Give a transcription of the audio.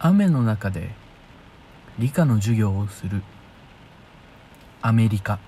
雨の中で理科の授業をするアメリカ。